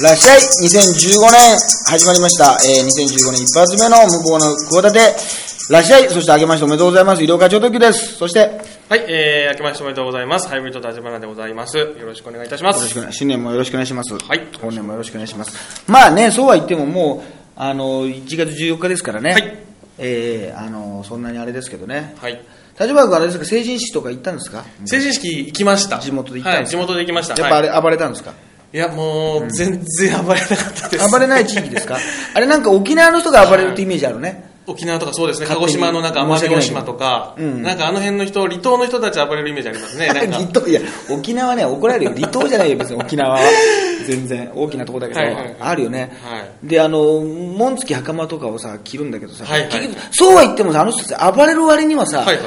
いらっしゃい !2015 年始まりました。えー、2015年一発目の無謀な企て。らっしゃいそして明けましておめでとうございます。医療課長特急です。そして、よはい、えー、明けましておめでとうございます。ハイブリッド立花でございます。よろしくお願いいたします。ろしくお願い新年もよろしくお願いします。はい本年もよろしくお願いします。まあね、そうは言ってももう、あの、1月14日ですからね。はいえー、あの、そんなにあれですけどね。はい。立花君あれですか、成人式とか行ったんですか？成人式行きました。地元で行ったんはい、ですか？地元で行きました。やっぱあれ、はい、暴れたんですか？いや、もう、全然暴れなかったです。暴れない地域ですか？あれなんか沖縄の人が暴れるってイメージあるね。沖縄とかそうですね、鹿児島のなんか奄美大島とか、うん。なんかあの辺の人、離島の人たち暴れるイメージありますね。離島いや沖縄ね怒られるよ。離島じゃないよ別に。沖縄は。全然。大きなとこだけど、はいはいはい。あるよね、はい。であの紋付き袴とかをさ着るんだけどさ、はいはい。そうは言ってもさあの人たち暴れる割にはさ、はいはい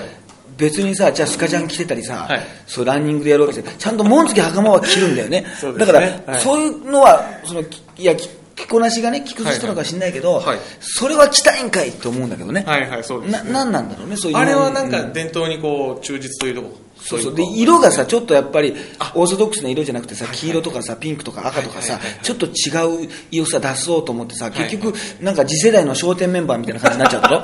別にさじゃあスカジャン着てたりさ、はい。そうランニングでやるわけじゃないちゃんと紋付き袴は着るんだよね。ね。だから、はい。そういうのはそのきいやき着こなしがね着崩す人のか知んないけど、はいはい。それは着たいんかいって思うんだけどね、はいはい、そうです、なね。なんなんだろうねそういう。あれはなんうか伝統にこう、忠実というとこそうそう。で色がさちょっとやっぱりオーソドックスな色じゃなくてさ黄色とかさピンクとか赤とかさちょっと違う色さ出そうと思ってさ結局なんか次世代の商店メンバーみたいな感じになっちゃったろ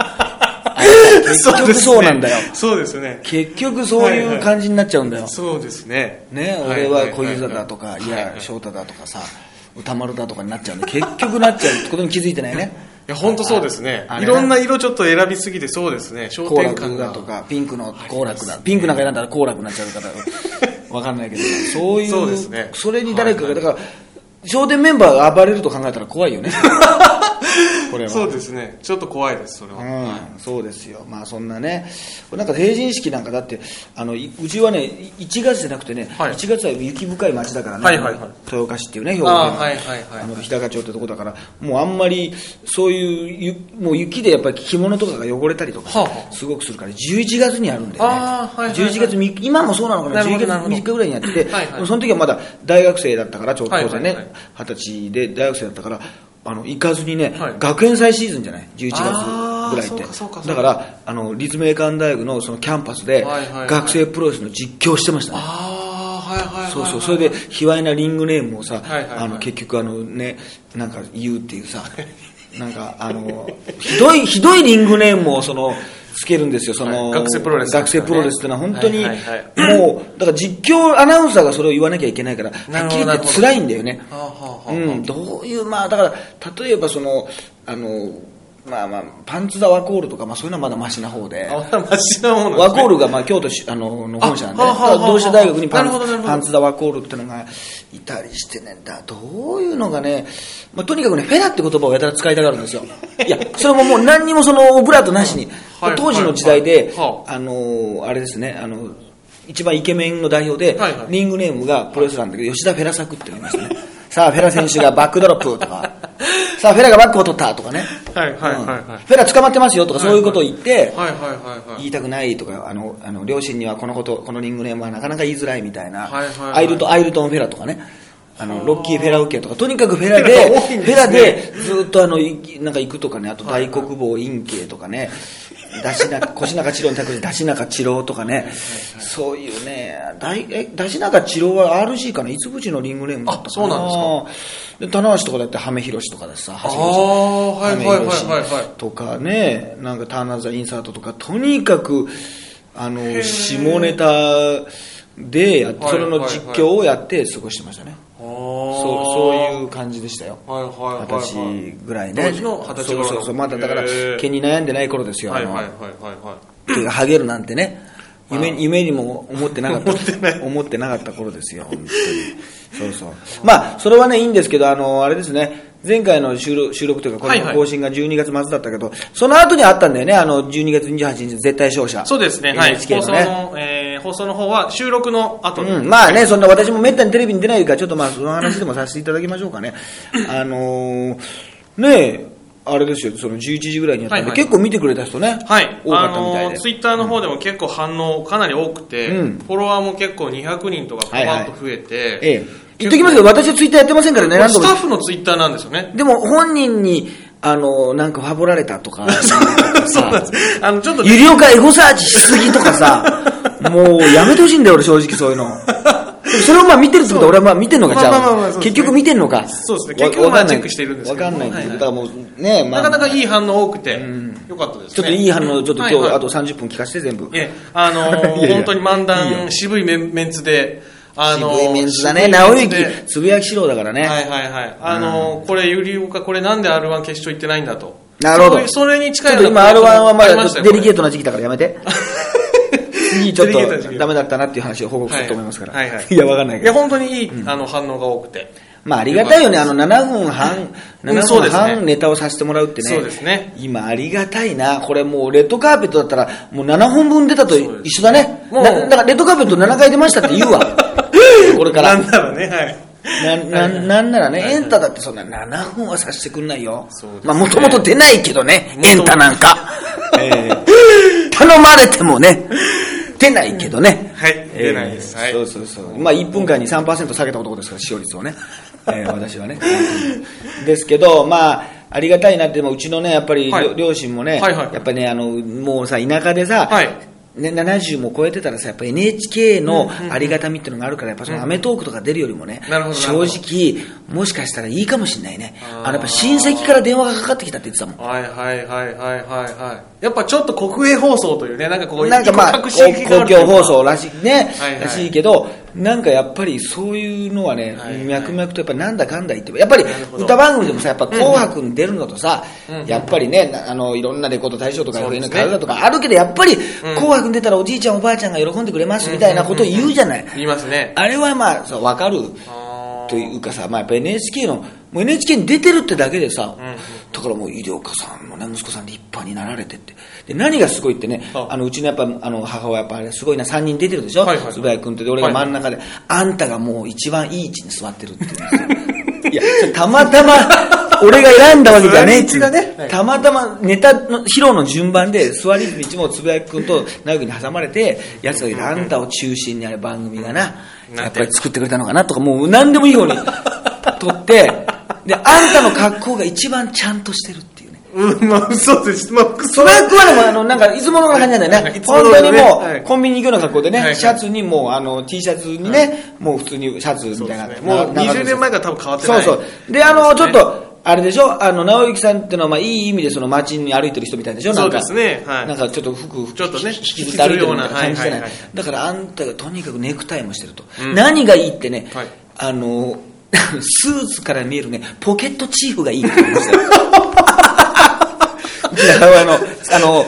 結局そうなんだよ。そうですね。結局そういう感じになっちゃうんだよ。そうですね。ねい。俺は小遊三だとかい。や翔太だとかさ歌丸だとかになっちゃうんで結局なっちゃう。ってことに気づいてないね。いや、本当そうですね。いろんな色ちょっと選びすぎてそうですね。商好店感が楽だと。かピンクの好楽だ。ピンクなんか選んだら好楽になっちゃうからわかんないけどそういうそれに誰かがはい。だから商店メンバーが暴れると考えたら怖いよね これは。そうですね。ちょっと怖いです、それは。うん、そうですよ、まあそんなね、なんか成人式なんかだって、あのいうちはね、1月じゃなくてね、はい。1月は雪深い町だからね、はいはいはい。豊岡市っていうね、兵庫県の。はいはいはい日高町ってとこだから、もうあんまりそういうゆ、もう雪でやっぱり着物とかが汚れたりとか、すごくするから、11月にあるんだよね、はいはいはい。11月3日、今もそうなのかな、なるほど11月3日ぐらいにやってて、はいその時はまだ大学生だったから、ちょうど当然ねはいはいはい、二十歳で大学生だったから、あの行かずにね、はい。学園祭シーズンじゃない、11月ぐらいって。だからあの立命館大学のそのキャンパスで学生プロレスの実況してましたね、ああ、はいはいはいはい。そうそう。それで卑猥なリングネームをさ、あの結局あのねなんか言うっていうさ なんかあのひどいひどいリングネームをそのつけるんですよ。その、はい。学生プロレス学生プロレスってのは本当に、はいはいもうだから実況アナウンサーがそれを言わなきゃいけないからはっきり言って辛いんだよね。うん、どういう、まあ、だから、例えばその、あの、まあまあ、パンツダワコールとか、まあそういうのはまだマシな方で、あ、マシなものなんですね。ワコールがまあ京都しあのの本社なんで、同志大学にパンパンツダワコールってのがいたりしてね、だどういうのがね、まあ、とにかくね、フェラって言葉をやたら使いたがるんですよ。いや、それももう何にもそのオブラートなしに、はい当時の時代で、はあ。の、あれですね、あの、一番イケメンの代表で、はいはい。リングネームがプロレスラーなんだけど、吉田フェラ作って言いましたね。さあ、フェラ選手がバックドロップとか、さあ、フェラがバックを取ったとかね。はいはいはいはい。うん。フェラ捕まってますよとかそういうことを言って、はいはいはいはい。言いたくないとか、あの、あの、両親にはこのこと、このリングネームはなかなか言いづらいみたいな、はいはいはい。アイルトン、アイルトンフェラとかね、あの、ロッキーフェラ受けとか、とにかくフェラで、フェラでずっとあの、いなんか行くとかね、あと大黒棒陰茎とかね、出し中、腰中治郎に託して出し中治郎とかね、そういうね、大え出し中治郎は RG かな、いつぶちのリングネームだったかな？あそうなんですか。で、棚橋とかだって、ハメヒロシとかだしさ、はいはいはいはいはい。とかね、なんかターナーザインサートとか、とにかく、あの、下ネタでやって、はいそれの実況をやって過ごしてましたね。あーそう、そういう感じでしたよ。はいはいはいはい。二十歳ぐらいね。当時の二十歳頃の。そうそう。そう、まだだから毛に悩んでない頃ですよ。はいはいはいはいはい。毛がハゲるなんてね。夢夢にも思ってなかった。思ってなかった頃ですよ本当に。そうそう。まあそれはねいいんですけどあのあれですね。前回の収録収録というかこの更新が12月末だったけど、その後にあったんだよねあの12月28日絶対勝者。そうですね、はい。NHK 放送のね。の、えー放送の方は収録の後にうん、まあね、そんな私もめったにテレビに出ないから、ちょっとまあその話でもさせていただきましょうかね。あのー、ねえ、あれですよ、その11時ぐらいにやったんで、はいはい結構見てくれた人ね、はい、多かあったみたいで。のツイッターの方でも結構反応かなり多くて、うんフォロワーも結構200人とかパパッと増えて、ええ。言っときますけど、私はツイッターやってませんからね、ス。タッフのツイッターなんですよね。でも本人に、あの、なんかファボられたとか、そうなんです。あの、ちょっと、有料化エゴサーチしすぎとかさ、もうやめてほしいんだよ、俺正直そういうの。それをまあ見てるってことは俺はまあ見てんのかじゃまあまあまあまあ。そうですね。結局見てんのか。そうですね。わ結局まあわかんない。チェックしてるんですけど。わかんないんだからもうねまあ。なかなかいい反応多くて、よかったですね。ちょっといい反応ちょっと今日あと30分聞かせて全部。ええ、あのー いやいや本当に漫いいよ。談、渋いメンメンツで、あのー渋いメンツだね。直之メンツで。つぶやきしろだからね。はいはいはい。あのーこれ、ゆりおか、これなんで R1 決勝行ってないんだと。なるほど。それに近いちょっと今 R1 はまだデリケートな時期だからやめて 次ちょっとダメだったなっていう話を報告すると思いますから。はい。はい。はいいやわかんないれいや、けど本当にいい、あの、反応が多くて。まあありがたいよねあの7分半うん。7分半ネタをさせてもらうってね。そうですね。今ありがたいな。これもうレッドカーペットだったらもう7本分出たと一緒だね。もう。なだからレッドカーペット7回出ましたって言うわ。これから。なんならね、はい。な、な、なんならね、エンタだってそんな7分はさせてくんないよ。まあもともと出ないけどね、エンタなんか。ええ頼まれてもね、出ないけどね。はい出ないですはいそうそうそう。まあ1分間に3%下げた男ですから、使用率をね。えー 私はね。ですけど、まあ、ありがたいなって、もううちのね、やっぱり、はい両親もね、はいはいやっぱりね、あの、もうさ、田舎でさ、はいね、70も超えてたらさ、やっぱ NHK のありがたみっていうのがあるから、やっぱそのアメトークとか出るよりもね、正直、もしかしたらいいかもしれないね。あの、やっぱ親戚から電話がかかってきたって言ってたもん。はいはいはいはいはいはい。やっぱちょっと国営放送というね、なんかこう、なんかまあ、公共放送らしいね、はいはいらしいけど、なんかやっぱりそういうのはね、はいはい。脈々とやっぱなんだかんだ言って、やっぱり歌番組でもさ、やっぱ紅白に出るのとさ、うん。やっぱりね、なあの、いろんなレコード大賞とかそうです FN ね。買うだとかあるけど、やっぱり紅白に出たらおじいちゃんおばあちゃんが喜んでくれますみたいなことを言うじゃない。言いますね。あれはまあ、そうわかる。というかさ、まあ、やっぱ NHK の、もう NHK に出てるってだけでさ、んうん。だからもう医療家さんのね、息子さん立派になられてって。で、何がすごいってね、あ。あの、うちのやっぱ、あの、母親やっぱあれすごいな、3人出てるでしょ？はいはい。つぶやくんって、で俺が真ん中で、あんたがもう一番いい位置に座ってるって言うんですよ。いや、たまたま、俺が選んだわけじゃねえがね。はいたまたまネタの披露の順番で座り位置もつぶやくんと直樹に挟まれてやつが言うあんたを中心にある番組がなやっぱり作ってくれたのかなとかもう何でもいいように撮って であんたの格好が一番ちゃんとしてるっていうね。うん、まあ、そうです。まあ、それはくまでもあのなんかいつもの感じなんだよね。い。つもの本当にもう、はい。コンビニに行くような格好でね、シャツにもうあの T シャツにね、もう普通にシャツみたいな、もうな20年前から多分変わってない。そうそう。で、あの、ちょっと、あれでしょ？あの、直之さんってのは、まあ、いい意味でその街に歩いてる人みたいでしょ？なんかそうですね。はい。なんかちょっと服、ちょっとね。引きずって歩いてるような感じじゃない。だからあんたがとにかくネクタイもしてると。うん。何がいいってね、はい。あの、スーツから見えるね、ポケットチーフがいいって言いましたよ。うちのあの、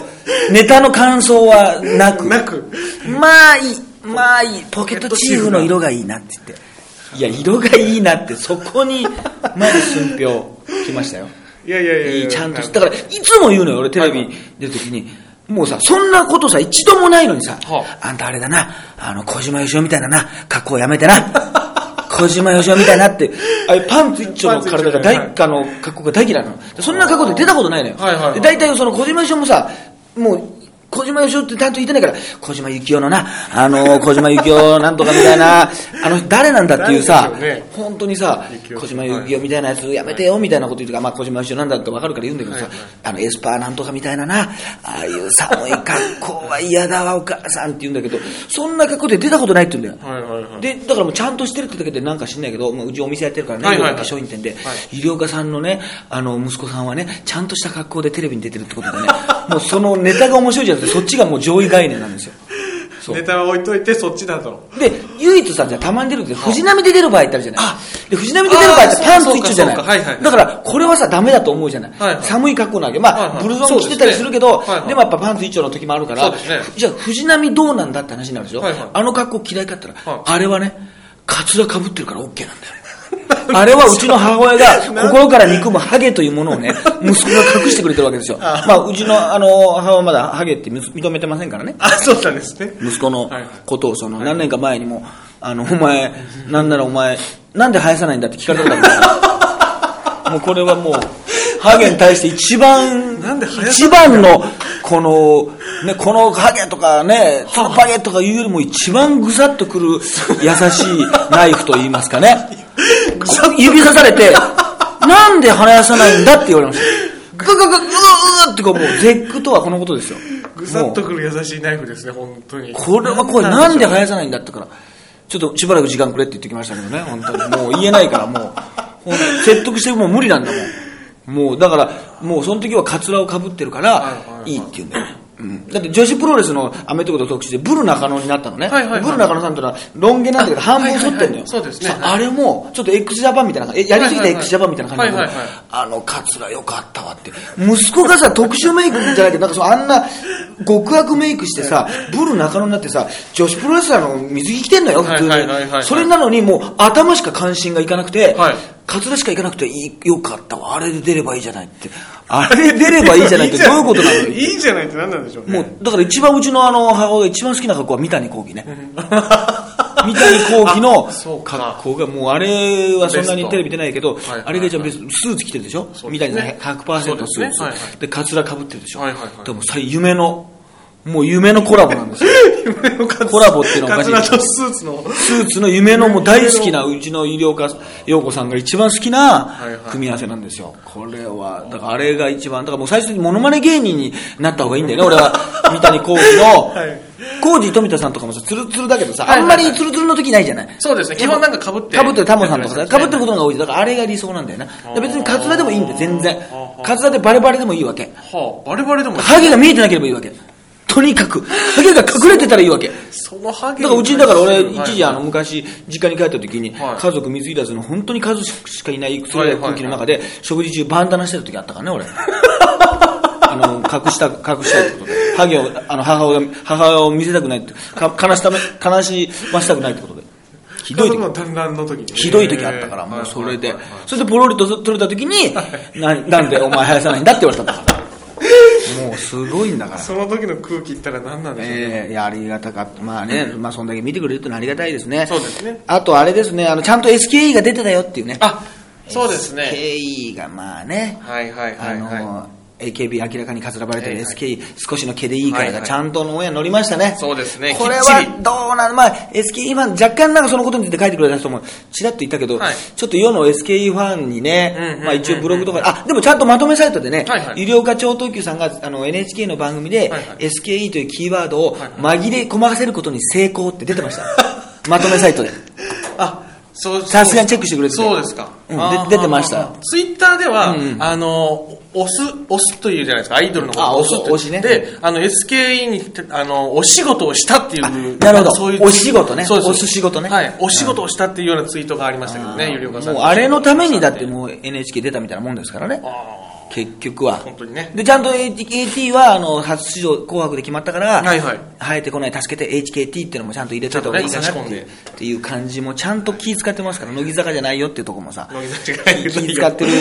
ネタの感想はなく。なく。まあいい、まあいい、ポケットチーフの色がいいなって言って。いや、色がいいなって、そこに、まず寸評来ましたよ。いやいやいやいや。いい、ちゃんと。だから、いつも言うのよ、俺テレビに出るときに。もうさ、そんなことさ、一度もないのにさ、はあんたあれだな、あの、小島よしおみたいなな、格好やめてな。小島よしおみたいなって、あれパンツ一丁の体が大、あの、格好が大嫌いなの。でそんな格好で出たことないのよ。はいはいはいで大体その小島よしおもさ、もう、小島よしおってちゃんと言ってないから、小島幸雄のな、あの、小島幸雄なんとかみたいな、あの、誰なんだっていうさね、本当にさ小島幸雄みたいなやつやめてよみたいなこと言うとか、まあ小島よしおなんだってわかるから言うんだけどさはいはい、あの、エスパーなんとかみたいなな、ああいう寒い格好は嫌だわ、お母さんって言うんだけど、そんな格好で出たことないって言うんだよ。はいはいはい。で、だからもうちゃんとしてるってだけでなんか知んないけど、もううちお店やってるからね、はいはいはい。化粧品店で、は医療家さんのね、あの、息子さんはね、ちゃんとした格好でテレビに出てるってことでね、もうそのネタが面白いじゃなくて、そっちがもう上位概念なんですよ。ネタは置いといて、そっちだと。で、唯一さ、じゃあたまに出るけど、藤波で出る場合ってあるじゃない。で、藤波で出る場合ってパンツ一丁じゃない。はいはいだから、これはさ、ダメだと思うじゃない。はいはい寒い格好なわけ。まあ、はいはいブルゾン着てたりするけど、ですねはいはいでもやっぱパンツ一丁の時もあるから、ねじゃあ藤波どうなんだって話になるでしょ。はいはいあの格好嫌いかったら、はいあれはね、カツラ被ってるから OK なんだよ。あれはうちの母親が 心から憎むハゲというものをね、息子が隠してくれてるわけですよ。あまあ、うちのあの母親はまだハゲって認めてませんからね。あ、そうなんですね。息子のことをその何年か前にも、あの、お前、なんならお前、なんで生やさないんだって聞かれたことあるから。もうこれはもう、ハゲに対して一番、一番の、この、ね、このハゲとかね、トッパゲとかいうよりも一番ぐさっとくる優しいナイフと言いますかね。指さされて、なんで生やさないんだって言われました。ググググググってこう、もう絶句とはこのことですよ。ぐさっとくる優しいナイフですね、本当に。これはこれなんで生やさないんだってから。ちょっとしばらく時間くれって言ってきましたけどね、本当に。もう言えないから、もう、説得してもう無理なんだもん。もう、だから、もうその時はカツラをかぶってるからいいって言うんだよね。うん、だって女子プロレスのアメトークと特集でブル中野になったのね、はいはいはい。ブル中野さんってのはロン毛なんだけどあ半分剃ってんのよ、ね。さあれもちょっと x ジャパンみたいな感やりすぎた x ジャパンみたいな感じだけど、はいはいはい。あのカツラよかったわって息子がさ特殊メイクじゃないけどなんかそうあんな極悪メイクしてさブル中野になってさ女子プロレスラーの水着着てんのよ普通に、それなのにもう頭しか関心がいかなくて、はい。カツラしかいかなくていいよかったわあれで出ればいいじゃないってあれで出ればいいじゃないってどういうことなの？よいいじゃないって何なんでしょうね。もう、だから一番うちのあの、母親が一番好きな格好は三谷幸喜ね。三谷幸喜の格好が、もうあれはそんなにテレビ出ないけどあれが一番ベスーツ着てるでしょ？三谷さん100%スーそうですね。で、カツラ被ってるでしょ？はいはいはい。でもさ、夢の、もう夢のコラボなんですよ。コラボっていうのはおかしいカツラとスーツの。スーツの夢のもう大好きなうちの医療家陽子さんが一番好きな組み合わせなんですよ。これは、だからあれが一番、だからもう最終的にモノマネ芸人になった方がいいんだよね、俺は。三谷幸喜の はい、コージー富田さんとかもさ、ツルツルだけどさ、あんまりツルツルの時ないじゃない？そうですね。基本なんか被って。かぶってるタモさんとかさ、やってまかぶってることが多いだからあれが理想なんだよね。だから別にカツラでもいいんだよ、全然はあ。カツラでバレバレでもいいわけ。はあ、バレバレでも。ハゲが見えてなければいいわけ。とにかく、ハゲが隠れてたらいいわけ。そのハゲだからうちだから俺はい一時あの昔実家に帰った時にはい。家族水入らずの本当に数しかいないそれ空気の中で食事中バンダナしてる時あったからね俺。あの隠した隠したいってことで。ハゲをあの母親母親を見せたくないってか悲しため悲しましたくないってことで。ひどい時。団らんの時に。ひどい時あったからもうそれで。それでポロリと取れた時にななんでお前生やさないんだって言われたんだからもうすごいんだからその時の空気ったら何なんでしょうね。ええいや、ありがたかった。まあね、まあそんだけ見てくれるってのはありがたいですね。そうですねあとあれですね、あの、ちゃんと SKE が出てたよっていうね。あ、そうですね。SKE がまあね、はいはいあはいはの、AKB 明らかにかつらばれてる SKE、少しの毛でいいからがちゃんとのオンエア乗りましたね。そうですね。これはどうなのまあ SKE ファン、若干なんかそのことについて書いてくれた人もちらっと言ったけど、はい。ちょっと世の SKE ファンにね、まあ一応ブログとかで、あ、でもちゃんとまとめサイトでね、はいはい。医療課長特急さんがあの NHK の番組で、SKE というキーワードをはい。紛れ込ませることに成功って出てました。まとめサイトで。あ、さすがにチェックしてくれてて。そうですか。うん。で出てました。ツイッターでは、うんうん。あの、押す、押すというじゃないですか、アイドルのことあを押すって。押すね。で、あの、SKE に、あの、お仕事をしたっていう。なるほど。そういうお仕事ね。そうです。押す仕事ね。はい。お仕事をしたっていうようなツイートがありましたけどね、ゆりおかさん。もうあれのためにだってもう NHK 出たみたいなもんですからね。あ結局は。本当にね。で、ちゃんと AT は、あの、初出場紅白で決まったから、はいはい。生えてこない助けて HKT っていうのもちゃんと入れといた方がいいかなってねっていう感じもちゃんと気使ってますから、乃木坂じゃないよっていうところもさ、気使ってる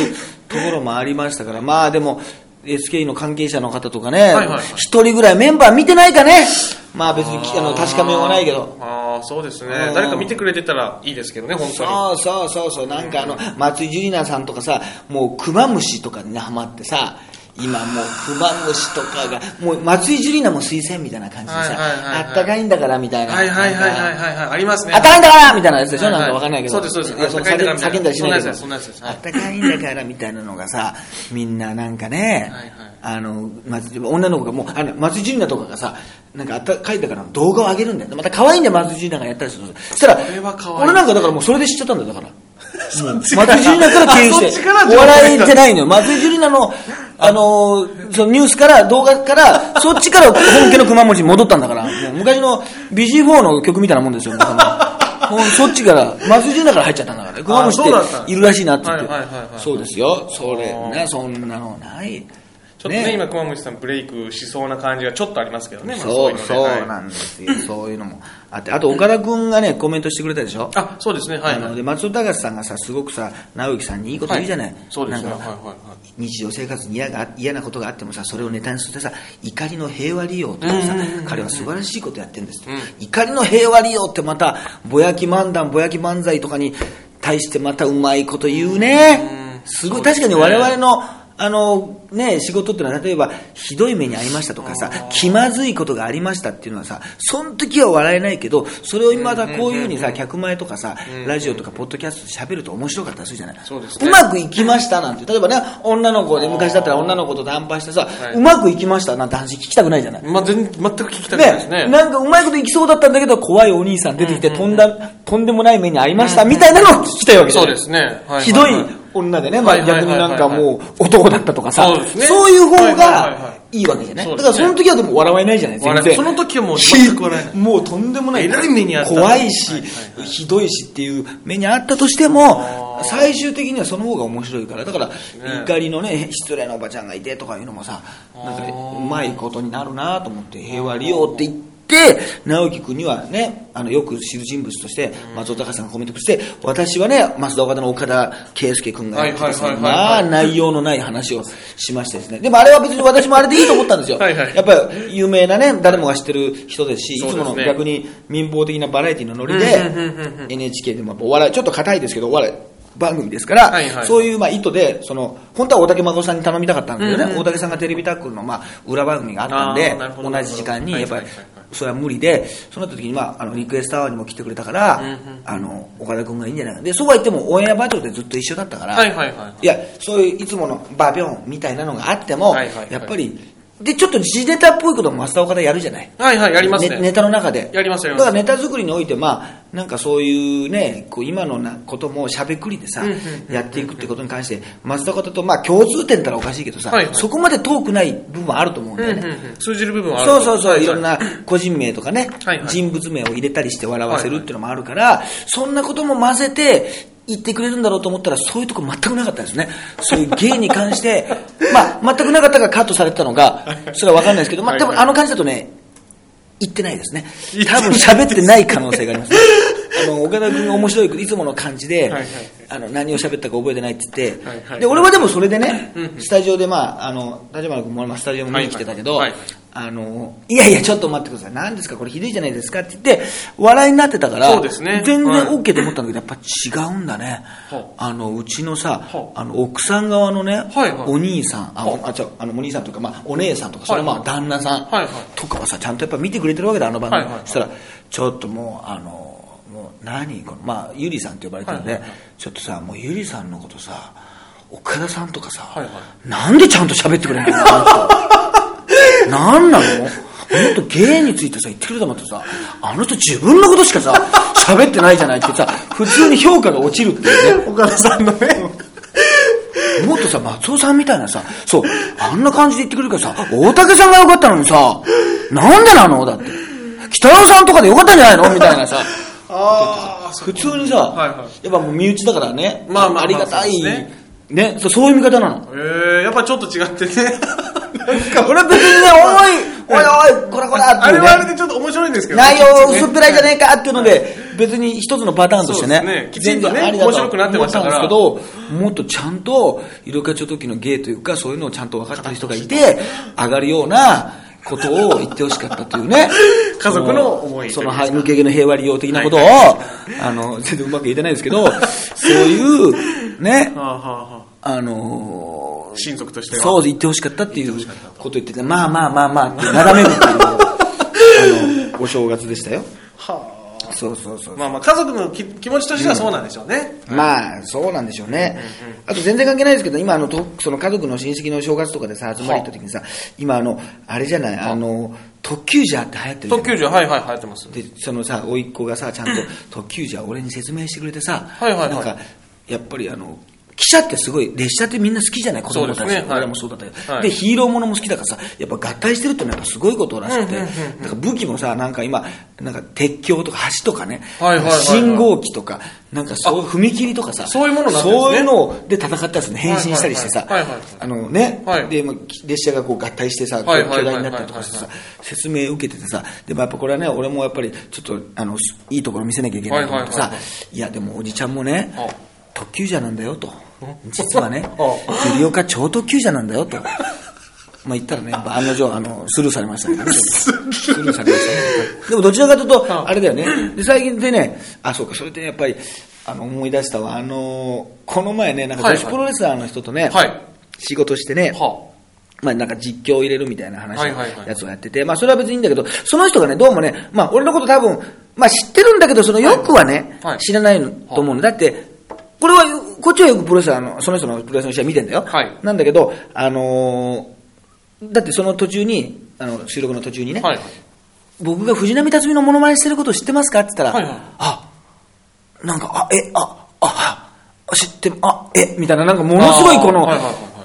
ところもありましたから、まあでも、SK の関係者の方とかね、はいはいはい。一人ぐらいメンバー見てないかね、まあ別にあの確かめようがないけど。そうですねうん。誰か見てくれてたらいいですけどね、本当に。そうそうそうそうなんかあの松井樹里奈さんとかさもうクマムシとかにねハマってさ今もうクマムシとかがもう松井樹里奈も推薦みたいな感じでさ、はいはいはいはいあったかいんだからみたいなはいはいはいはいはいはい。ありますね。あったかいんだからみたいなやつでしょ、はいはいなんかわかんないけど。そうですそうです叫んだりしないけど。あったかいんだからみたいなのがさ、みんななんかね、はいはいあの、松女の子がもう、あの、松井樹里奈とかがさ、なんかあったかいんだから動画を上げるんだよ。また可愛いんだよ、松井樹里奈がやったりすると。そしたら俺なんかだからもうそれで知っちゃったんだよ、だから。松井樹里奈から経由して、ちからお笑いじゃないのよ。松井樹里奈の、あのーそのニュースから、動画から、そっちから本家の熊本に戻ったんだから、昔の BG4 の曲みたいなもんですよ、そっちから、松井樹奈から入っちゃったんだから、熊本そうだっているらしいなって言って。そうですよ、それね、そんなのない。ちょっとね、今、熊虫さんブレイクしそうな感じがちょっとありますけどね。まあそう、そうはい。なんですよ。そういうのもあって。あと、岡田くんがね、コメントしてくれたでしょ？あ、そうですね、はい。あので松尾隆さんがさ、すごくさ、直之さんにいいこと言うじゃない？そうですね、はいはいはい。日常生活に嫌が嫌なことがあってもさそれをネタにしてさ怒りの平和利用とかさ、彼は素晴らしいことやってるんですと、怒りの平和利用ってまたぼやき漫談ぼやき漫才とかに対してまたうまいこと言うね、すごい。確かに我々のあの、ね、仕事っていうのは、例えば、ひどい目に遭いましたとかさ、気まずいことがありましたっていうのはさ、その時は笑えないけど、それを今だこういうふうにさ、客前とかさ、ラジオとかポッドキャストで喋ると面白かったりするじゃない。そうですねうまくいきましたなんて、例えばね、女の子で、昔だったら女の子と談判してさ、はいうまくいきましたなんて話聞きたくないじゃない。まあ、全全く聞きたくないですね。なんかうまいこといきそうだったんだけど、怖いお兄さん出てきて、とんだ、とんでもない目に遭いました、みたいなのを聞きたいわけじゃないそうですね。はいひどい女でね、まあ逆になんかもう男だったとかさそういう方がいいわけじゃない？だからその時はでも笑えないじゃない、全然。その時はもう全く笑えない。もうとんでもない。怖いしひどいしっていう目にあったとしても、最終的にはその方が面白いから、だから、怒りのね、失礼なおばちゃんがいてとかいうのもさ、なんかうまいことになるなと思って、平和利用って言って、直樹君にはね、あの、よく知る人物として、松尾隆さんがコメントして、私はね、増田岡田の岡田圭佑君がまあ、内容のない話をしましてですね。でもあれは別に私もあれでいいと思ったんですよ。はいはい。やっぱり有名なね、誰もが知ってる人ですし、いつもの逆に民放的なバラエティのノリで、NHK でもお笑い、ちょっと硬いですけど、お笑い番組ですから、はいはい。そういうまあ意図で、その、本当は大竹誠さんに頼みたかったんだけどね、大竹さんがテレビタックルのまあ裏番組があったんで同じ時間に、やっぱりそれは無理で、そうなった時に、まあ、あの、リクエストアワーにも来てくれたから、あの、岡田君がいいんじゃないか。で、そうは言っても、オンエアバージョンでずっと一緒だったから、はいはいはいい。や、そういういつものバビョンみたいなのがあっても、はいはいはい。やっぱり、で、ちょっと時ネタっぽいことも増田岡田やるじゃない？はいはい、やりますね。ねネタの中で。やりますやりますだからネタ作りにおいて、まあ、なんかそういうね、こう今のなこともしゃべくりでさ、やっていくってことに関して、松田方と、まあ共通点ったらおかしいけどさ、はいはいそこまで遠くない部分あると思うんだよね。うんうんうん通じる部分はあるそうそうそう、いろんな。な個人名とかね、はいはい人物名を入れたりして笑わせるっていうのもあるから、そんなことも混ぜて、言ってくれるんだろうと思ったら、そういうとこ全くなかったですね。そういう芸に関して、まあ、全くなかったからカットされてたのが、それは分かんないですけど、まあ、多分あの感じだとね、言ってないですね。多分喋ってない可能性がありますね。あの、岡田君が面白い、いつもの感じで、はいはい。あの、何を喋ったか覚えてないって言って、はいはい。で、俺はでもそれでね、スタジオでまあ、あの、立花君もまあスタジオも見に来てたけど、はいはいあの、いやいや、ちょっと待ってください。何ですか？これひどいじゃないですか？って言って、笑いになってたから、そうですね。全然はい OK と思ったんだけど、やっぱ違うんだね。は。あの、うちのさは、あの、奥さん側のねお兄さん、あ、おあ、違う、あの、お兄さんとか、まあ、お姉さんとか、それまあ、はい旦那さんとかはさ、ちゃんとやっぱ見てくれてるわけだ、あの番組。そしたら、ちょっともう、あの、もう、何この、まあ、ゆりさんって呼ばれてるんでちょっとさ、もうゆりさんのことさ、岡田さんとかさなんでちゃんと喋ってくれんのなんなの？もっと芸についてさ、言ってくれたもんってさ、あの人自分のことしかさ、喋ってないじゃないってさ、普通に評価が落ちるっていうね。岡田さんのね。もっとさ、松尾さんみたいなさ、そう、あんな感じで言ってくれるからさ、大竹さんが良かったのにさ、なんでなの？だって。北野さんとかで良かったんじゃないの？みたいなさ。ああ、普通にさ、はいはいやっぱもう身内だからね、まあまあまありがたい、ねねそういう見方なの。ええやっぱちょっと違ってね。これ別にね、おい、おいおい、こらこらっていうね。あれはあれでちょっと面白いんですけど。内容薄っぺらいじゃねえかっていうので、別に一つのパターンとしてね、そうですね。きちんとね全然あり面白くなってましたから。思ったんですけど、もっとちゃんと、色気ちょ時の芸というか、そういうのをちゃんと分かってる人がいて、上がるようなことを言ってほしかったというね。家族の思いその、抜け毛の平和利用的なことを、はいあの、全然うまく言えてないですけど、そういう、ね、はあはあはああのー親族としては。そう言ってほしかったっていうこと言ってて、まあまあまあまあってなだめるっていうのをあの、お正月でしたよ。はそうそうそうあ。。まあまあ、家族の気気持ちとしてはそうなんでしょうね。まあ、そうなんでしょうね。あと全然関係ないですけど、今、あの、とその家族の親戚の正月とかでさ、集まり行った時にさ、今、あの、あれじゃない、あの、特急ジャーって流行ってるじゃない？特急時は、はいはい、流行ってます。で、そのさ、甥っ子がさ、ちゃんと 特急じゃ俺に説明してくれてさ、はいはいはいなんか、やっぱりあの、汽車ってすごい、列車ってみんな好きじゃない？子供たち。ね。はい。俺もそうだったけど、はい。で、ヒーローものも好きだからさ、やっぱ合体してるってのはやっぱすごいことらしくて、なんか武器もさ、なんか今、なんか鉄橋とか橋とかね、信号機とか、なんかそう、踏切とかさ、そういうものになんですね。そういうので戦ったやつね、変身したりしてさ。あのねはい、で、まあ列車がこう合体してさ、巨大になったりとかしてさ、説明受けててさ、でもやっぱこれはね、俺もやっぱりちょっと、あの、いいところ見せなきゃいけないと思ってさ。はいや、でもおじちゃんもねあ、特急じゃなんだよと。実はねあ、ゆりおか超特急じゃなんだよと。まあ言ったらね、案の定、あの、スルーされましたけどね。スルーされましたね。でもどちらかというと、あれだよね。で、最近でね、あ、そうか、それでやっぱり、あの、思い出したわ。あの、この前ね、なんか女子プロレスラーの人とね、はい。仕事してね、はまあなんか実況を入れるみたいな話のはいはいはいやつをやってて、まあそれは別にいいんだけど、その人がね、どうもね、まあ俺のこと多分、まあ知ってるんだけど、そのよくはね、はい知らないのと思うの。だって、これは、こっちはよくプロレスラーの、その人のプロレスの試合見てんだよ。はいなんだけど、あのーだってその途中に、あの、収録の途中にね、はい。僕が藤波辰巳のモノマネしてること知ってますかって言ったら、はいはいあ、なんか、あ、え、あ、あ、あ知って、あ、え、みたいな、なんかものすごいこの、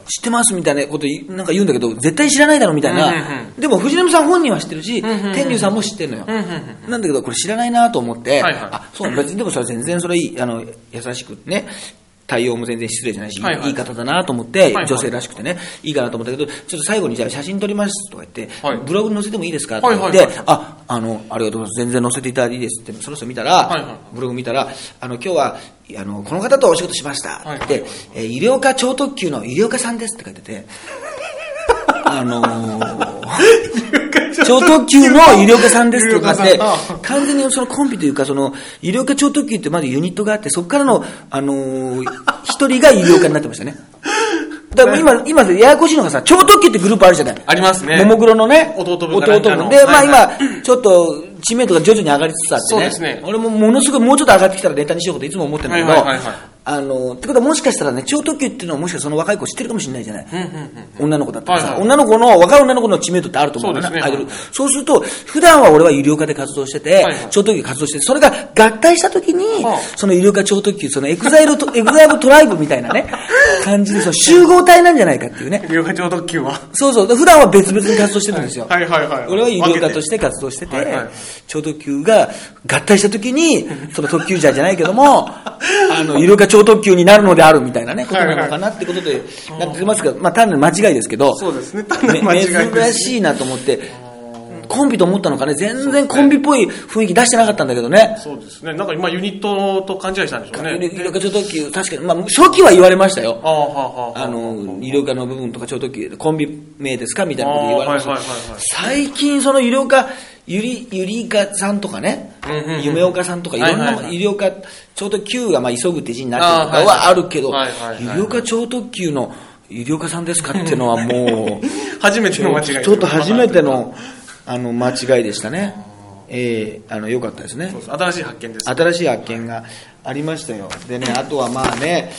知ってますみたいなこと言うなんか言うんだけど、絶対知らないだろみたいな。うんうんでも藤波さん本人は知ってるし、んうんうん天竜さんも知ってるのよ。うんうんなんだけど、これ知らないなと思って、はいはいあ、そう、別にでもそれは全然それいい、あの、優しくね、対応も全然失礼じゃないし、はいはい。いい方だなと思って、はいはい。女性らしくてね、いいかなと思ったけど、ちょっと最後にじゃあ写真撮りますとか言って、はい。ブログに載せてもいいですかとか言って、はいはいはい。あ、あの、ありがとうございます。全然載せていただいていいですって、その人見たら、はいはい。ブログ見たら、あの、今日は、あの、この方とお仕事しました。はいで、えー医療科超特急の医療科さんですって書いてて、あのー 超特急の医療科さんですとかって完全にそのコンビというか、その、医療科超特急ってまずユニットがあって、そこからの、あのー一人が医療科になってましたね。だから今、今、ややこしいのがさ、超特急ってグループあるじゃない。ありますね。ももクロのね、弟分かなんかの。分で、まあ今、ちょっと、知名度が徐々に上がりつつあってね。そうですね。俺もものすごいもうちょっと上がってきたらネタにしようといつも思ってるんだけど、はいはいはいはいあの、ってことはもしかしたらね、超特急っていうのはもしかしたらその若い子知ってるかもしれないじゃない。女の子だったらさ、はいはい女の子の、若い女の子の知名度ってあると思うそうですねアイドルはいはいそうすると、普段は俺は医療科で活動してて、はいはい超特急活動してて、それが合体した時に、はあその医療科超特急、その EXILE と、EXILE TRIBE みたいなね、感じで、その集合体なんじゃないかっていうね。医療課長特急は。そうそう、普段は別々に活動してるんですよ。はいはいはい。俺は医療科として活動してて、はいはい超特急が合体した時に、その特急ジャーじゃないけども、あの、医療科超特急になるのであるみたいなね、ことなのかなってことで、なってますが、まあ単なる間違いですけど、そうですね。単なる間違い珍しいなと思って、コンビと思ったのかね、全然コンビっぽい雰囲気出してなかったんだけどね。そうですね。なんか今ユニットと勘違いしたんでしょうね。医療科超特急、確かに、まあ初期は言われましたよ。あの、医療科の部分とか超特急でコンビ名ですかみたいなこと言われました。はいはいはいはい。最近その医療科、ゆり、ゆりかさんとかね。うんうんうん、夢岡さんとかいろんはいはいはない医療科、超特急がまあ急ぐって字になってるとかはあるけど、医療科超特急の医療科さんですかっていうのはもう、初めての間違い。ちょっと初めての、あの、間違いでしたね。ええあの、良かったですね新しい発見です。新しい発見がありましたよ。でね、あとはまあね、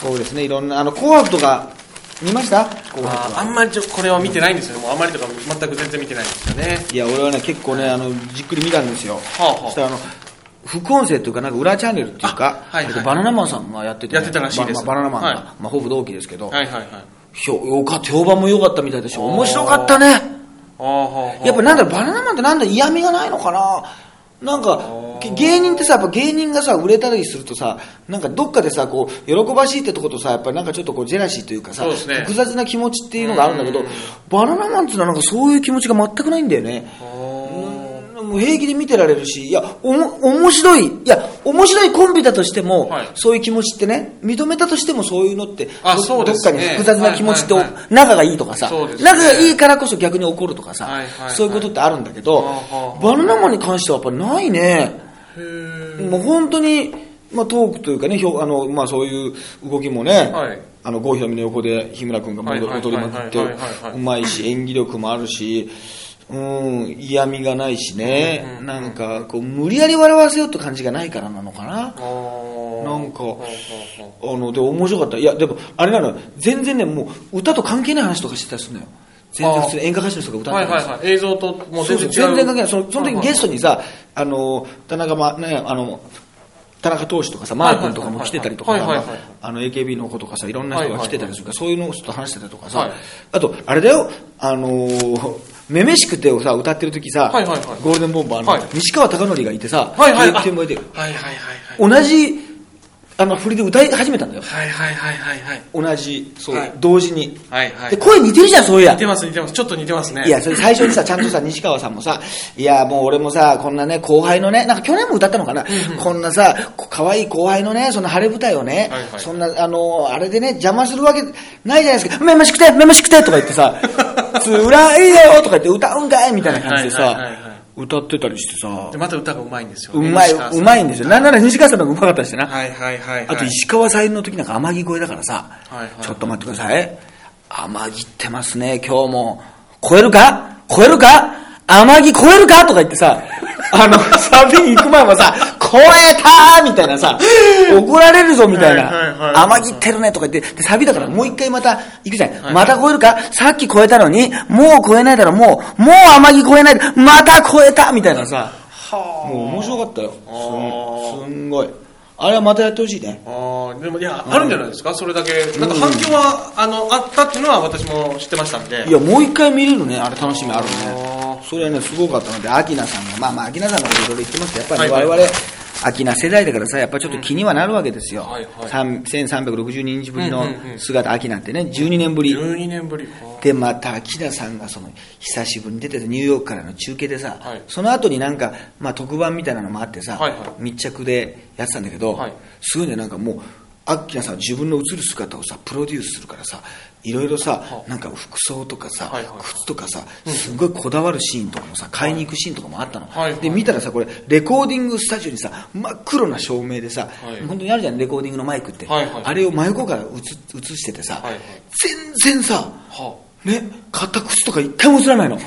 そうですね、いろんな、あの、紅白とか見ました？紅あ白あんまりちょこれは見てないんですよ。もうあんまりとか全く全然見てないんですよね。いや、俺はね、結構ね、あの、じっくり見たんですよ。はあはあそしたらあの、副音声っていうか、なんか裏チャンネルっていうか、あはいはいバナナマンさんがやってて、やってたらしいですババナナマンが、はいまあ、ほぼ同期ですけど、はいはいはい。評判も良かったみたいでしょ。面白かったね。やっぱなんだろう、バナナマンってなんだ嫌味がないのかな？なんか、げ芸人ってさ、やっぱ芸人がさ、売れたりするとさ、なんかどっかでさ、こう、喜ばしいってとことさ、やっぱりなんかちょっとこう、ジェラシーというかさ、ね。複雑な気持ちっていうのがあるんだけど、バナナマンっていうのはなんかそういう気持ちが全くないんだよね。もう平気で見てられるし、いや、おも、面白い、いや、面白いコンビだとしても、はい。そういう気持ちってね、認めたとしてもそういうのって、どあそうどっかですねに複雑な気持ちとはいはいは、仲がいいとかさ、そうですね。仲がいいからこそ逆に怒るとかさ、はいはいはいそういうことってあるんだけど、はあはあバナナマンに関してはやっぱりないね。もう本当に、まあ、トークというかね、ひょあのまあ、そういう動きもね、はい。あの郷ひろみの横で日村君が戻踊りまくってはいはいはい。はいはいうまいし、演技力もあるし、うん、嫌味がないしね、なんかこう無理やり笑わせようって感じがないからなのかな。なんかはあはあの、で、面白かった。いや、でも、あれなのよ、全然ね、もう、歌と関係ない話とかしてたりするのよ。全然普通に演歌歌手の人が歌ってたりするはいはいはい。映像ともう全然。全然関係ない。そのその時にゲストに。にさ、あの、田中ま、ね、あの、田中投手とかさ、マー君とかも来てたりとかあの、AKB の子とかさ、いろんな人が来てたりするから、そういうのをちょっと話してたりとかさはい、あと、あれだよ、あのー、めめしくてをさ、歌ってる時さはいはいはい、ゴールデンボンバーはいの西川貴教がいてさ、はいはい。テレビではいはいはいはい。同じ、あの、振りで歌い始めたんだよ。はいはいはいはいはい。同じ、そうはい、同時に。はいはいで、。声似てるじゃん、そういや似。てます似てます。ちょっと似てますね。いや、それ最初にさ、ちゃんとさ、西川さんもさ、いや、もう俺もさ、こんなね、後輩のね、なんか去年も歌ったのかな、こんなさ、こ可愛い後輩のね、その晴れ舞台をね、はいはいそんな、あの、あれでね、邪魔するわけないじゃないですか、めましくて、めましくてとか言ってさ、辛いよとか言って歌うんかいみたいな感じでさはいはいはいはい、歌ってたりしてさで、また歌がうまいんですよ。うまい、うまいんですよ。なんなら西川さんの方がうまかったりしてな。はいはいはいはい。あと石川さゆりの時なんか天城越えだからさ、はいはいちょっと待ってください。天城ってますね、今日も。超えるか？超えるか？天城超えるか？とか言ってさ、あの、サビに行く前もさ、超えたーみたいなさ、怒られるぞみたいな。天城ってるねとか言って、で、サビだからもう一回また行くじゃん。また超えるか？さっき超えたのに、もう超えないだろ、もう、もう天城超えないで、また超えたみたいなさ、はもう面白かったよ。すんごい。あれはまたやってほしいね。ああでもいや、あるんじゃないですか？それだけ。なんか反響は、あのあったっていうのは私も知ってましたんで。いや、もう一回見れるね、あれ楽しみ。あるね。あ。それはね、すごかったので、アキナさんが、まあまあ、アキナさんのこといろいろ言ってますけど、やっぱりね、はいはい我々、アキナ世代だからさ、やっぱちょっと気にはなるわけですよ。はいはい。三1362日ぶりの姿、アキナってね、12年ぶり。12年ぶり。で、また、アキナさんがその、久しぶりに出てたニューヨークからの中継でさ、はい。その後になんか、まあ特番みたいなのもあってさ、はいはい。密着でやってたんだけど、はい。すごいね、なんかもう、アッキナさん自分の映る姿をさ、プロデュースするからさ、いろいろさ、はなんか服装とかさ、靴とかさ、すごいこだわるシーンとかもさ、買いに行くシーンとかもあったの。で、見たらさ、これ、レコーディングスタジオにさ、真っ黒な照明でさ、はい。本当にあるじゃん、レコーディングのマイクって。あれを真横から映映しててさ、全然さ、はね、買った靴とか一回も映らないの。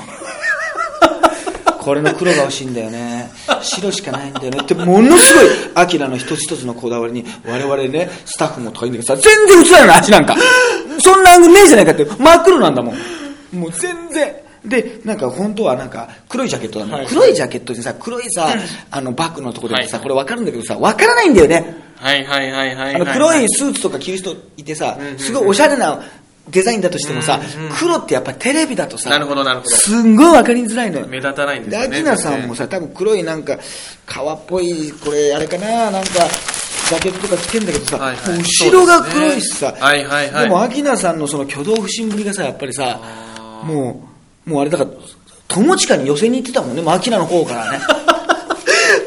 これの黒が欲しいんだよね。白しかないんだよね。って、ものすごい、アキラの一つ一つのこだわりに、我々ね、スタッフもとかいいんだけどさ、全然映らないの、足なんか。そんなアングルねえじゃないかって、真っ黒なんだもん。もう全然。で、なんか本当はなんか黒いジャケットなの、はい黒いジャケットにさ、黒いさ、あのバッグのところでさ、はいこれわかるんだけどさ、わからないんだよね。はいはいはいはいあの黒いスーツとか着る人いてさ、すごいおしゃれなデザインだとしてもさ、黒ってやっぱテレビだとさ、なるほどなるほど。すんごいわかりづらいのよ。目立たないんですで、よねアキナさんもさ、多分黒いなんか、革っぽい、これあれかな、なんか、ジャケットとか着てんだけどさ、はいはい。後ろが黒いしさ、ね。はいはいはい。でもアキナさんのその挙動不審ぶりがさ、やっぱりさ、もう、もうあれだから、友近に寄せに行ってたもんね、もうアキナの方からね。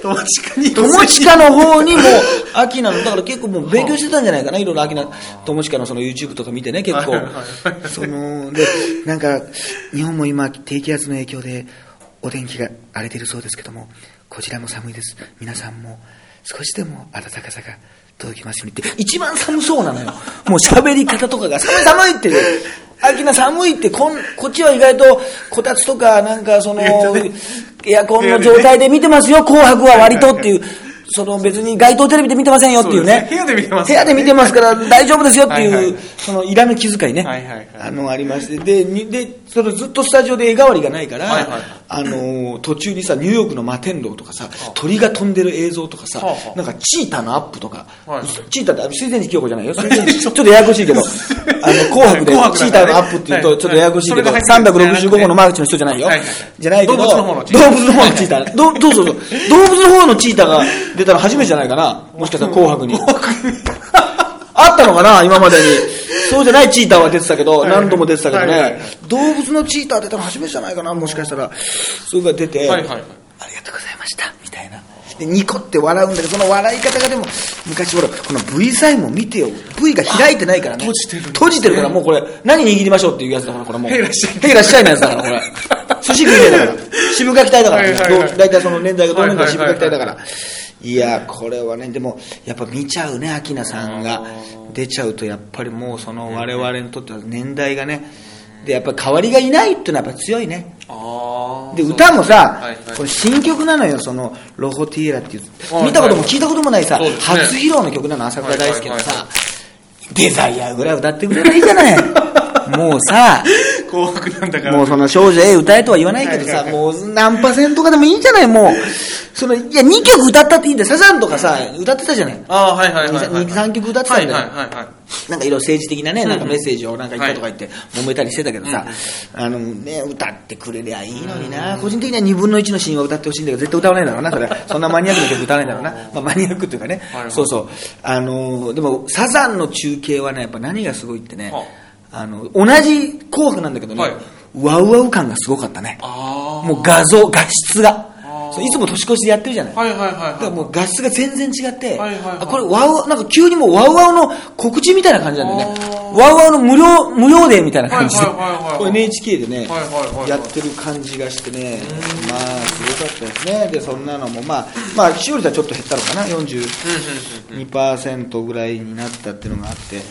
友近に友近の方にも、アキナの、だから結構もう勉強してたんじゃないかな、いろいろアキナ、友近のその YouTube とか見てね、結構。その、で、なんか、日本も今、低気圧の影響で、お天気が荒れているそうですけども、こちらも寒いです。皆さんも、少しでも暖かさが届きますようにって、一番寒そうなのよ。もう喋り方とかが、寒い寒いって、アキナ寒いってこん、こっちは意外と、こたつとか、なんかその、エアコンの状態で見てますよ、紅白は割とっていう、その別に街頭テレビで見てませんよっていうね。部屋で見てます部屋で見てますから大丈夫ですよっていう、そのいらぬ気遣いね。あの、ありまして。で、にで、そのずっとスタジオで絵代わりがないから、はいはいあの、途中にさ、ニューヨークの摩天楼とかさ、鳥が飛んでる映像とかさ、はあはあなんかチーターのアップとか、はいチーターって、水前寺清子じゃないよ。ちょっとややこしいけど、あの、紅白で チーターのアップって言うと、はいちょっとややこしいけど、はいそれが入ってる365号のマーチの人じゃないよはいはい。じゃないけど、動物の方のチーター。どどうぞどうぞ。動物の方のチーターが出たの初めてじゃないかな。もしかしたら紅白に。あったのかな今までに。そうじゃないチーターは出てたけど、はい何度も出てたけどはいはいはいね。動物のチーター出たの初めてじゃないかなもしかしたら。それが出て、はいはいはいありがとうございました。みたいな。で、ニコって笑うんだけど、その笑い方がでも、昔ほら、この V サインも見てよ。V が開いてないからね。閉じてる閉じてるから、もうこれ、何握りましょうっていうやつだから、これもう。へいらっしゃいへいらっしゃいのやつだから、これ。寿司食いだから。渋柿隊だから、はいはいはいどう大体その年代が同年代渋柿隊だから。いや、これはね、でも、やっぱ見ちゃうね、アキナさんが。出ちゃうと、やっぱりもう、その我々にとっては年代がね、で、やっぱり代わりがいないっていうのはやっぱ強いね。で、歌もさ、これ新曲なのよ、その、ロホティエラっていうは。い見たことも聞いたこともないさ、初披露の曲なの、朝倉大輔のさ、デザイアぐらい歌ってくればいいじゃない。もうさ、紅白なんだからもうその少女 A 歌えとは言わないけどさ、もう何パーセントかでもいいじゃない、もう。その、いや、2曲歌ったっていいんだよ。サザンとかさ、歌ってたじゃない？ああはいはいはいはい2、3曲歌ってたんだよ。はいはいはいはいなんかいろいろ政治的なね、なんかメッセージをなんか言ったとか言って揉めたりしてたけどさ、あのね、歌ってくれりゃいいのにな、個人的には2分の1のシーンは歌ってほしいんだけど、絶対歌わないだろうな、それ。そんなマニアックな曲歌わないだろうな。まあマニアックっていうかねそうそう。あの、でもサザンの中継はね、やっぱ何がすごいってねは、あの、同じ紅白なんだけどねはい、ワウワウ感がすごかったね。あもう画像、画質が。いつも年越しでやってるじゃない。あはいはいはい。だからはいもう画質が全然違って、はいはいはい。あこれワウ、なんか急にもうワウワウの告知みたいな感じなんだよね。ワウワウの無料、無料デーみたいな感じ。ではいはいはいはい。これ NHK でねはいはいはいはい、やってる感じがしてね、まあ、すごかったですね。で、そんなのも、まあ、まあ、視聴率はちょっと減ったのかな、42%ぐらいになったっていうのがあって、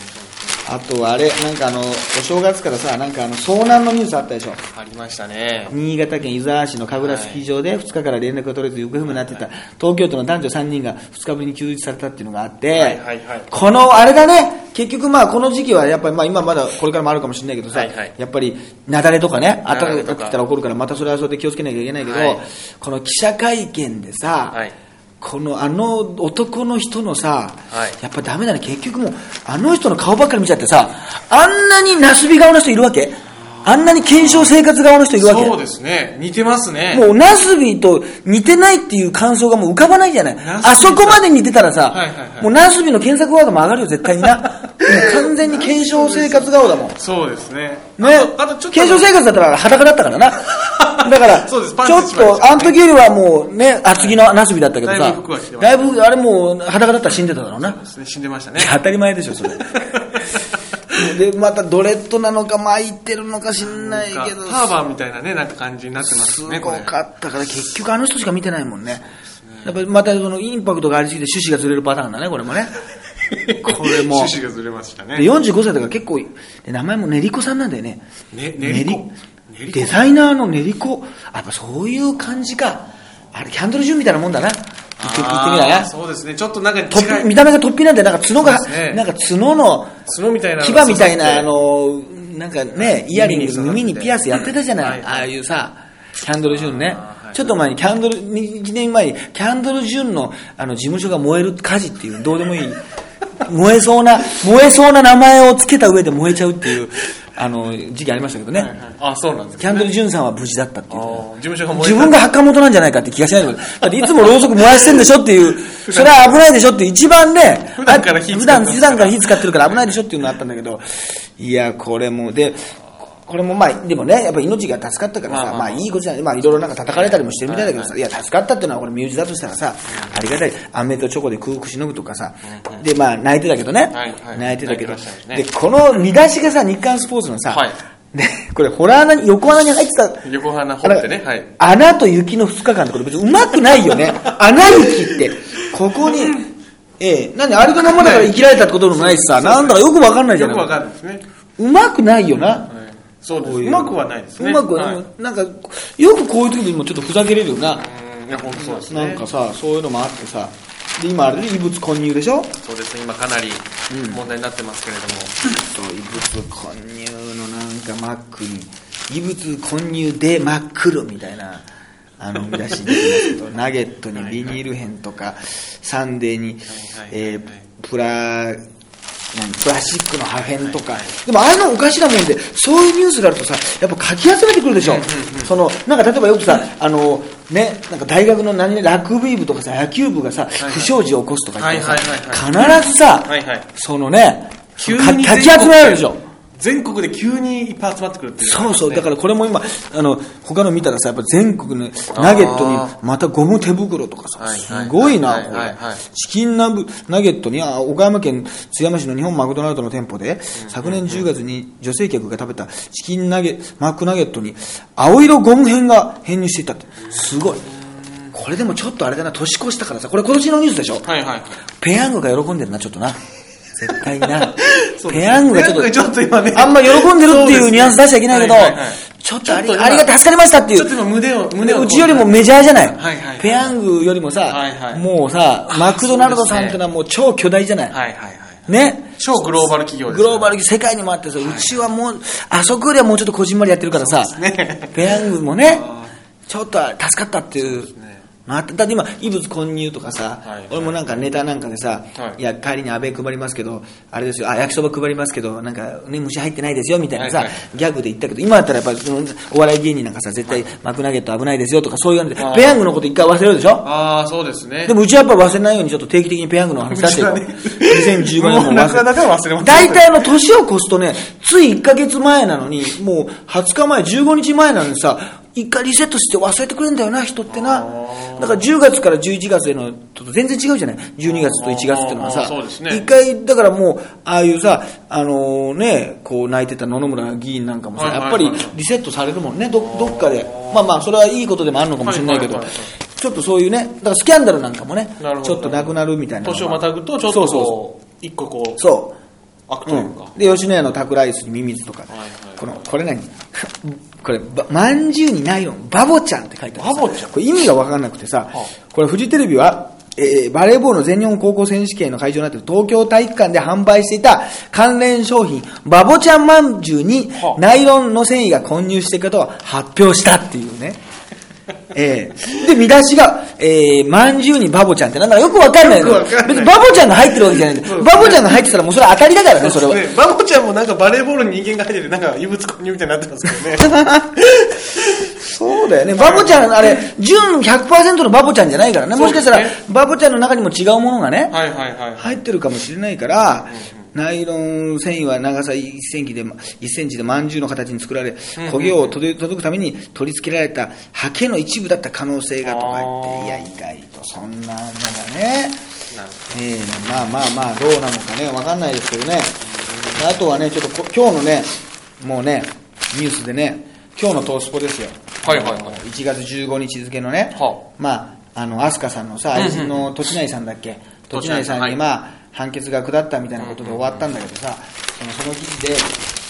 あとはあれ、なんかあの、お正月からさ、なんかあの、遭難のニュースあったでしょ？ありましたね。新潟県湯沢市の神楽スキー場で2日から連絡が取れず行方不明になってた東京都の男女3人が2日ぶりに救出されたっていうのがあって、はいはいはい。このあれだね。結局まあこの時期はやっぱりまあ今まだこれからもあるかもしれないけどさ、はいはい。やっぱり雪崩とかね暖か。くなってきたら起こるからまたそれはそれで気をつけなきゃいけないけど、はい。この記者会見でさ、はいこのあの男の人のさ、はい。やっぱダメだね。結局もうあの人の顔ばっかり見ちゃってさあんなになすび顔の人いるわけ？あんなに検証生活顔の人いるわけそうですね。似てますね。もう、ナスビと似てないっていう感想がもう浮かばないじゃない。あそこまで似てたらさ、はいはいはいもうナスビの検索ワードも上がるよ、絶対にな。も う完全に検証生活顔だもん。ね。そうですね。検あと、ちょっと。証生活だったら裸だったからな。だから、ちょっと、あの時よりはもうね、厚着のナスビだったけどさだいぶあれもう裸だったら死んでただろうな。ね死んでましたね。当たり前でしょ、それ。で、またドレッドなのか巻いてるのか知んないけど。ハーバーみたいなね、なんか感じになってますすね、これ。ごかったから結局あの人しか見てないもんね。やっぱりまたそのインパクトがありすぎて趣旨がずれるパターンだね これもね。これも趣旨がずれましたね。で45歳だから結構で名前も練り子さんなんだよね。ね練り子練り子デザイナーの練り子やっぱそういう感じかあれキャンドル・ジュンみたいなもんだな。そうですね。ちょっとなんか見た目が突飛なんでなんか角が、ね。なんか角の角みたいなの牙がみたいなあのなんかねイヤリング耳に耳にピアスやってたじゃない、はい。ああいうさキャンドル・ジュンね。ちょっと前にキャンドル1年前にキャンドル・ジュンのあの事務所が燃える火事っていうどうでもいい。燃えそうな燃えそうな名前をつけた上で燃えちゃうっていうあの時期ありましたけどね、はいはい。あ、そうなんですね。キャンドル・ジュンさんは無事だったっていう。事務所が自分が発火元なんじゃないかって気がしないけどだっていつもろうそく燃やしてんでしょっていう。それは危ないでしょって一番ね普段から火使ってるから危ないでしょっていうのがあったんだけど。いやこれもでこれもまあでもねやっぱ命が助かったからさまあいいことじゃない。まあいろいろなんか叩かれたりもしてるみたいだけどさいや助かったっていうのはこれ身内だとしたらさありがたい。飴とチョコで空腹しのぐとかさでまあ泣いてたけどね。泣いてたけど。でこの見出しがさ日刊スポーツのさはい。でこれホラー穴に横穴に入ってた横鼻掘ってね。はい。穴と雪の2日間ってこれ別にうまくないよね。穴雪って。ここに、ええ、なんであれのままだから生きられたってことでもないしさ、なんだかよくわかんないじゃない。よくわかるんですね。うまくないよな。はいそうです。こういううまくはないですね。うまくは、はいなんか、よくこういう時にもちょっとふざけれるよな。本当そうですね。なんかさ、そういうのもあってさ。で、今あれで異物混入でしょ？そうですね、今かなり問題になってますけれども。そう、異物混入のなんかマックに、異物混入で真っ黒みたいな、あの、見出し出てますけど、ナゲットにビニール片とか、サンデーに、えープラ、何プラスチックの破片とか、でもああいうのおかしなもんで、そういうニュースがあるとさ、やっぱかき集めてくるでしょ。その、なんか例えばよくさ、あの、ね、なんか大学の何ラグビー部とかさ、野球部がさ、い不祥事を起こすとか言ってさ、必ずさ、そのね、急かかき集められるでしょ。全国で急にいっぱい集まってくるっていうのがあそうそう。だからこれも今、あの、他の見たらさ、やっぱ全国のナゲットにまたゴム手袋とかさ、すごいな、はいこれ。チキンナブナゲットに、あ岡山県津山市の日本マクドナルドの店舗で、昨年10月に女性客が食べたチキンナゲマックナゲットに、青色ゴム片が編入していたって。すごい。これでもちょっとあれだな、年越したからさ、これ今年のニュースでしょ？はいはい。ペヤングが喜んでるな、ちょっとな。絶対にな。ペヤングがちょっと、今ねあんま喜んでるっていうニュアンス出しちゃいけないけどちょっとありが助かりましたっていう。ちょっと今胸を、胸を。うちよりもメジャーじゃない。ペヤングよりもさ、もうさ、マクドナルドさんってのはもう超巨大じゃない。はいはいはい。ね。超グローバル企業。グローバル世界にもあってさ、うちはもう、あそこよりはもうちょっとこじんまりやってるからさ、ねペヤングもねあ、ちょっと助かったっていう。まあ、だって今、異物混入とかさ、はい俺もなんかネタなんかでさ、はい。い、や、帰りにアベ配りますけど、あれですよ、あ、焼きそば配りますけど、なんかね、虫入ってないですよ、みたいなさ、はいはい。ギャグで言ったけど、今だったらやっぱり、お笑い芸人なんかさ、絶対、マクナゲット危ないですよとか、そういうのでペヤングのこと一回忘れるでしょ？ああ、そうですね。でもうちはやっぱ忘れないようにちょっと定期的にペヤングの話 出していこう。うちはね2015年もなかなか忘れます。大体あの年を越すとね、つい1ヶ月前なのに、もう20日前、15日前なのにさ、一回リセットして忘れてくれんだよな、人ってな。だから10月から11月へのと全然違うじゃない ?12 月と1月っていうのはあさーそうです。ね一回、だからもう、ああいうさ、あのね、こう泣いてた野々村議員なんかもさ、はいはいやっぱりリセットされるもんね、どどっかで。まあまあ、それはいいことでもあるのかもしれないけどはいはいはいはい、ちょっとそういうね、だからスキャンダルなんかもねちょっとなくなるみたいな。年をまたぐと、ちょっとそうそうそこう、一個こう、そう。悪というか。で、吉野家のタクライスにミミズとか、はいはいこの、これ何？これ、ばまんじゅうにナイロン、バボちゃんって書いてあるさバボちゃん？これ意味がわかんなくてさ、はこれフジテレビは、えーバレーボールの全日本高校選手権の会場になっている東京体育館で販売していた関連商品、バボちゃんまんじゅうにはナイロンの繊維が混入していることを発表したっていうね。ええで、見出しが、えー、まんじゅうにバボちゃんってなんだかよくわかんないのよくわかんない別にバボちゃんが入ってるわけじゃないんだよバボちゃんが入ってたらもうそれ当たりだからね、それは。ね、バボちゃんもなんかバレーボールに人間が入ってて、なんか異物混入みたいになってますけどね。そうだよね。バボちゃん、あれ、純100%のバボちゃんじゃないからね。もしかしたらそうです、バボちゃんの中にも違うものがね、はいはいはい。入ってるかもしれないから、ナイロン繊維は長さ1センチで、1センチで饅頭の形に作られ、焦げを届届くために取り付けられたハケの一部だった可能性がとか言って、いや、意外と。そんなのがね、ええまあまあまあ、どうなのかね、わかんないですけどね。あとはね、ちょっとこ今日のね、もうね、ニュースでね、今日のトースポですよ。はいはいはい。1月15日付のね、はまあ、あの、飛鳥さんのさ、愛人の栃内さんだっけ、栃内さんに、はい。まあ、判決が下ったみたいなことで終わったんだけどさ、そのその記事で、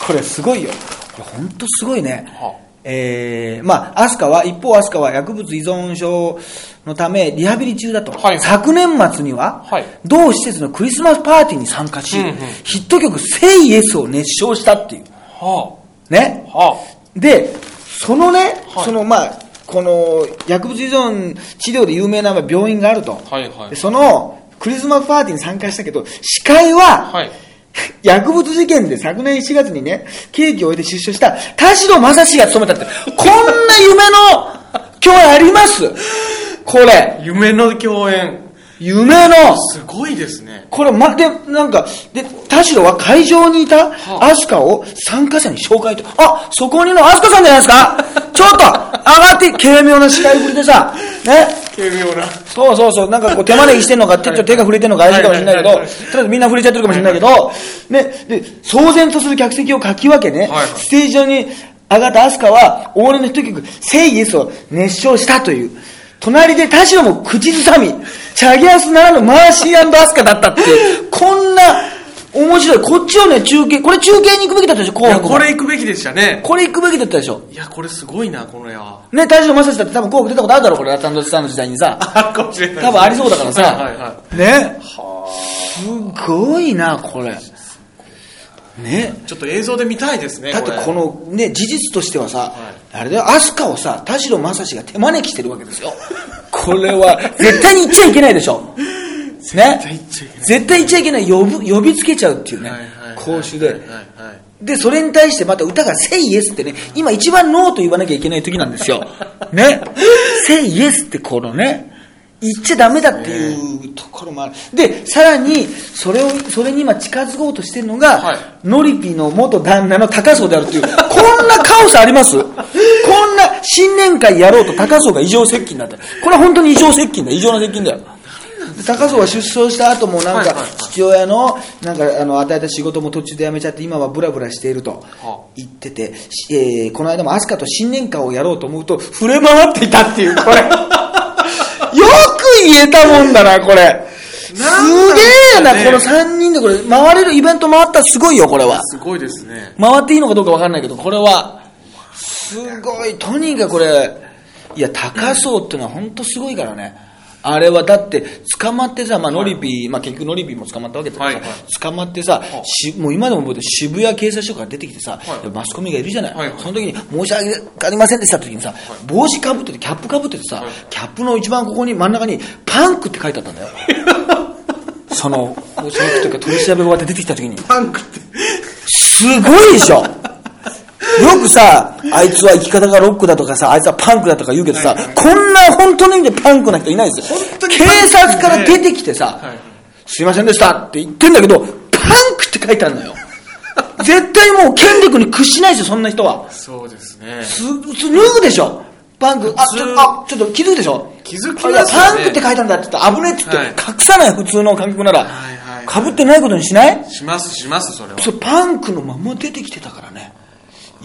これすごいよ。これ本当すごいね。はえー、まあ、アスカは、一方アスカは薬物依存症のためリハビリ中だと。はい昨年末には、はい同施設のクリスマスパーティーに参加し、うんうんヒット曲 Say Yes を熱唱したっていう。はね。あ。はで、そのね、はいそのまあ、この薬物依存治療で有名な病院があると。はいはいでそのクリスマスパーティーに参加したけど、司会は、はい 薬物事件で昨年1月にね、刑期を終えて出所した田代正史が務めたって、こんな夢の共演あります？これ。夢の共演。夢の。すごいですね。これ、ま、で、なんか、で、田代は会場にいたはアスカを参加者に紹介と、あ、そこにのアスカさんじゃないですか ちょっと、上がって、軽妙な司会ぶりでさ、ね。軽妙な。そうそうそう、なんかこう手招きしてんのか、ちょっと手が触れてんのか怪しいかもしれないけど、とりあえずみんな触れちゃってるかもしれないけど、ね、で、騒然とする客席をかき分けね、はいはいステージ上に上がったアスカは、往年の一曲、セイエスを熱唱したという。隣で田代も口ずさみ、チャギアスならぬマーシーアスカだったっていう、こんな面白い。こっちをね、中継、これ中継に行くべきだったでしょ、紅白もこれ行くべきでしたね。これ行くべきだったでしょ。いや、これすごいな、この絵は。ね、田代正史だって多分紅白出たことあるだろ、これ、ラッタンドスターの時代にさ。あるかもしれないですね。多分ありそうだからさ。はいはいはね。すごいな、これ。ね。い。ちょっと映像で見たいですね。だってこの、のね、事実としてはさ、あれだよ、アスカをさ、田代正史が手招きしてるわけですよ。これは、絶対に言っちゃいけないでしょ。ね。絶対言っちゃいけない。呼ぶ、呼びつけちゃうっていうね。公衆で。で、それに対してまた歌が Say Yes ってね、今一番ノーと言わなきゃいけない時なんですよ。ね。Say Yes ってこのね、言っちゃダメだっていうところもある。で、さらに、それを、それに今近づこうとしてるのが、はいノリピの元旦那の高荘であるっていう、こんなカオスあります？こんな新年会やろうと高荘が異常接近だった。これは本当に異常接近だ。異常な接近だよ。で高荘は出所した後もなんか父親のなんかあの与えた仕事も途中で辞めちゃって今はブラブラしているとはあ言ってて、しえーこの間もアスカと新年会をやろうと思うと触れ回っていたっていうこれ よく言えたもんだなこれすげえな、この3人でこれ回れるイベント回ったらすごいよこれはすごいですね。回っていいのかどうかわかんないけど、これは、すごい、とにかくこれ、いや、高荘っていうのは本当すごいからね。あれはだって、捕まってさ、まあ、ノリピー、まあ、結局ノリピーも捕まったわけだけどさ、捕まってさ、しもう今でも覚えてる渋谷警察署から出てきてさ、はいマスコミがいるじゃない。その時に、申し訳ありませんでした時にさ、帽子かぶってて、キャップかぶっててさ、はいキャップの一番ここに真ん中に、パンクって書いてあったんだよ。その、その時か取り調べ終わって出てきた時に。パンクって。すごいでしょよくさ、あいつは生き方がロックだとかさ、あいつはパンクだとか言うけどさ、こんな本当の意味でパンクな人いないですよ。警察から出てきてさ、はいすいませんでしたって言ってんだけど、パンクって書いてあるのよ。絶対もう権力に屈しないですよ、そんな人は。そうですね。す、す、脱ぐでしょパンク、あ、ちょ、あ、ちょっと気づくでしょ気づきますパンクって書いたんだって言ったら危ねえって言って、はい隠さない普通の観客なら、はいはいかぶってないことにしない？しますします、それは。それパンクのまま出てきてたからね。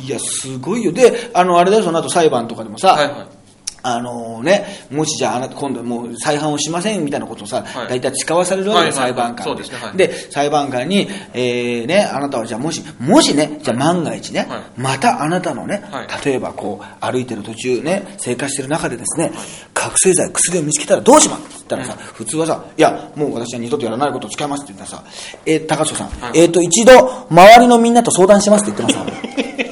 いや、すごいよ。で、あの、あれだよ、その後裁判とかでもさ、はいはい。あのね、もしじゃああなた今度もう再犯をしませんみたいなことをさ、はい。大体誓わされるわけで裁判官で。で、裁判官に、えーね、あなたはじゃあもし、もしね、じゃあ万が一ね、はい。またあなたのね、はい。例えばこう、歩いてる途中ね、生活してる中でですね、覚醒剤、薬を見つけたらどうしますって言ったらさ、普通はさ、いや、もう私は二度とやらないことを誓いますって言ったらさ、えー高須さん、えっ、と、一度、周りのみんなと相談しますって言ってます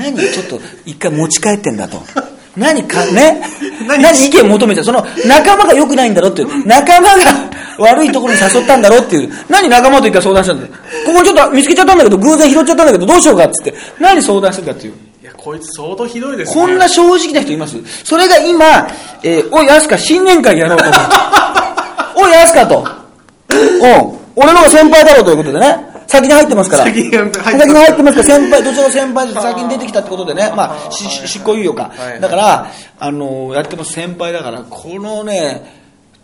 何ちょっと一回持ち帰ってんだと。何か、ね？何？意見求めてその仲間が良くないんだろ？っていう。仲間が悪いところに誘ったんだろ？っていう。何仲間と一回相談したんだ？よ。ここちょっと見つけちゃったんだけど、偶然拾っちゃったんだけど、どうしようかっつって。何相談してたっていう。いや、こいつ相当ひどいですね。こんな正直な人います？それが今、えーおい、アスカ、新年会やろうと思って。おい、アスカと。うん。俺の方が先輩だろうということでね。先に入ってますから。先に入ってますから、先輩、どちらの先輩で先に出てきたってことでね。まあ、執行猶予かだから、あのーやってます先輩だから、このね、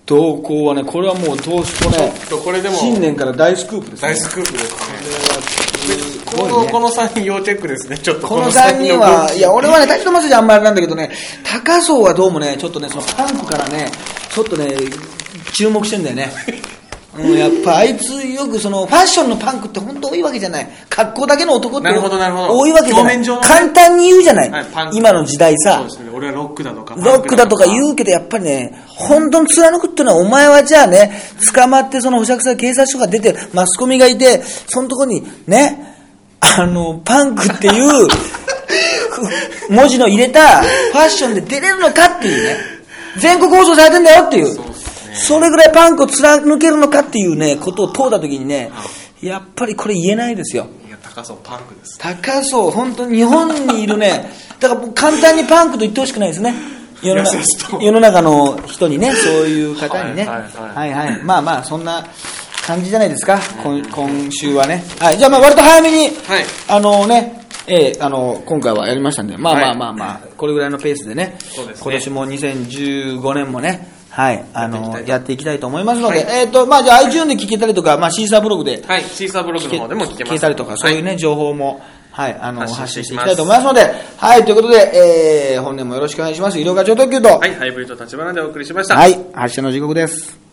動向はね、これはもう投資とね、とこれでも新年から大スクープですね。大スクープですね。この、この3人要チェックですね。ちょっとこの3人は、いや、俺はね、立ち止ませじゃあんまりなんだけどね、高層はどうもね、ちょっとね、そのパンクからね、ちょっとね、注目してんだよね。うん、やっぱあいつよくそのファッションのパンクって本当多いわけじゃない。格好だけの男ってなるほどなるほど多いわけじゃない。簡単に言うじゃない。はい今の時代さそうで、すね。俺はロックだとか。ロックだとか言うけど、やっぱりね、本当に貫くっていうのは、お前はじゃあね、捕まって、その保釈され警察署が出て、マスコミがいて、そのとこにね、あの、パンクっていう、ふ 文字の入れたファッションで出れるのかっていうね、全国放送されてんだよっていう、それぐらいパンクを貫けるのかっていうね、ことを問うたときにね、やっぱりこれ言えないですよ。いや、高そうパンクです。高そう、本当に日本にいるね、だから簡単にパンクと言ってほしくないですね。世の世の中の人にね、そういう方にね。はいはいはい。はいまあまあ、そんな感じじゃないですか、今今週はね。はい、じゃあまあ割と早めに、はい。あのね、ええあの、今回はやりましたんで、まあまあはいまあまあ、これぐらいのペースでね、ですね。今年も2015年もね、はい、あの、ややっていきたいと思いますので、はいえっ、と、まあじゃあ iTunes で聞けたりとか、まあシーサーブログではい。シーサーブログの方でも聞けます。たりとか、そういうね、は情報も、はい、あの、発発信してていきたいと思いますので、はい、ということで、えー、本年もよろしくお願いします。医療課長特急と、はい。ハイブリッド立花でお送りしました。はい、発車の時刻です。